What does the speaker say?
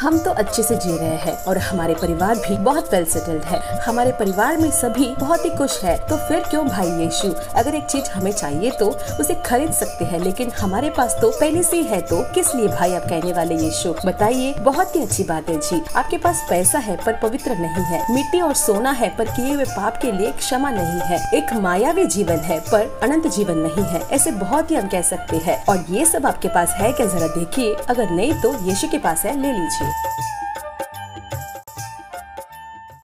हम तो अच्छे से जी रहे हैं और हमारे परिवार भी बहुत वेल सेटल्ड है। हमारे परिवार में सभी बहुत ही खुश है। तो फिर क्यों भाई यीशु? अगर एक चीज़ हमें चाहिए तो उसे खरीद सकते हैं, लेकिन हमारे पास तो पहले से ही तो किस लिए भाई आप कहने वाले यीशु? बताइए, बहुत ही अच्छी बात है जी। आपके पास पैसा है पर पवित्र नहीं है। मिट्टी और सोना है पर किए हुए पाप के लिए क्षमा नहीं है। एक मायावी जीवन है पर अनंत जीवन नहीं है। ऐसे बहुत ही हम कह सकते हैं। और ये सब आपके पास है क्या? जरा देखिए। अगर नहीं तो यीशु के पास है, ले लीजिए। Thank you.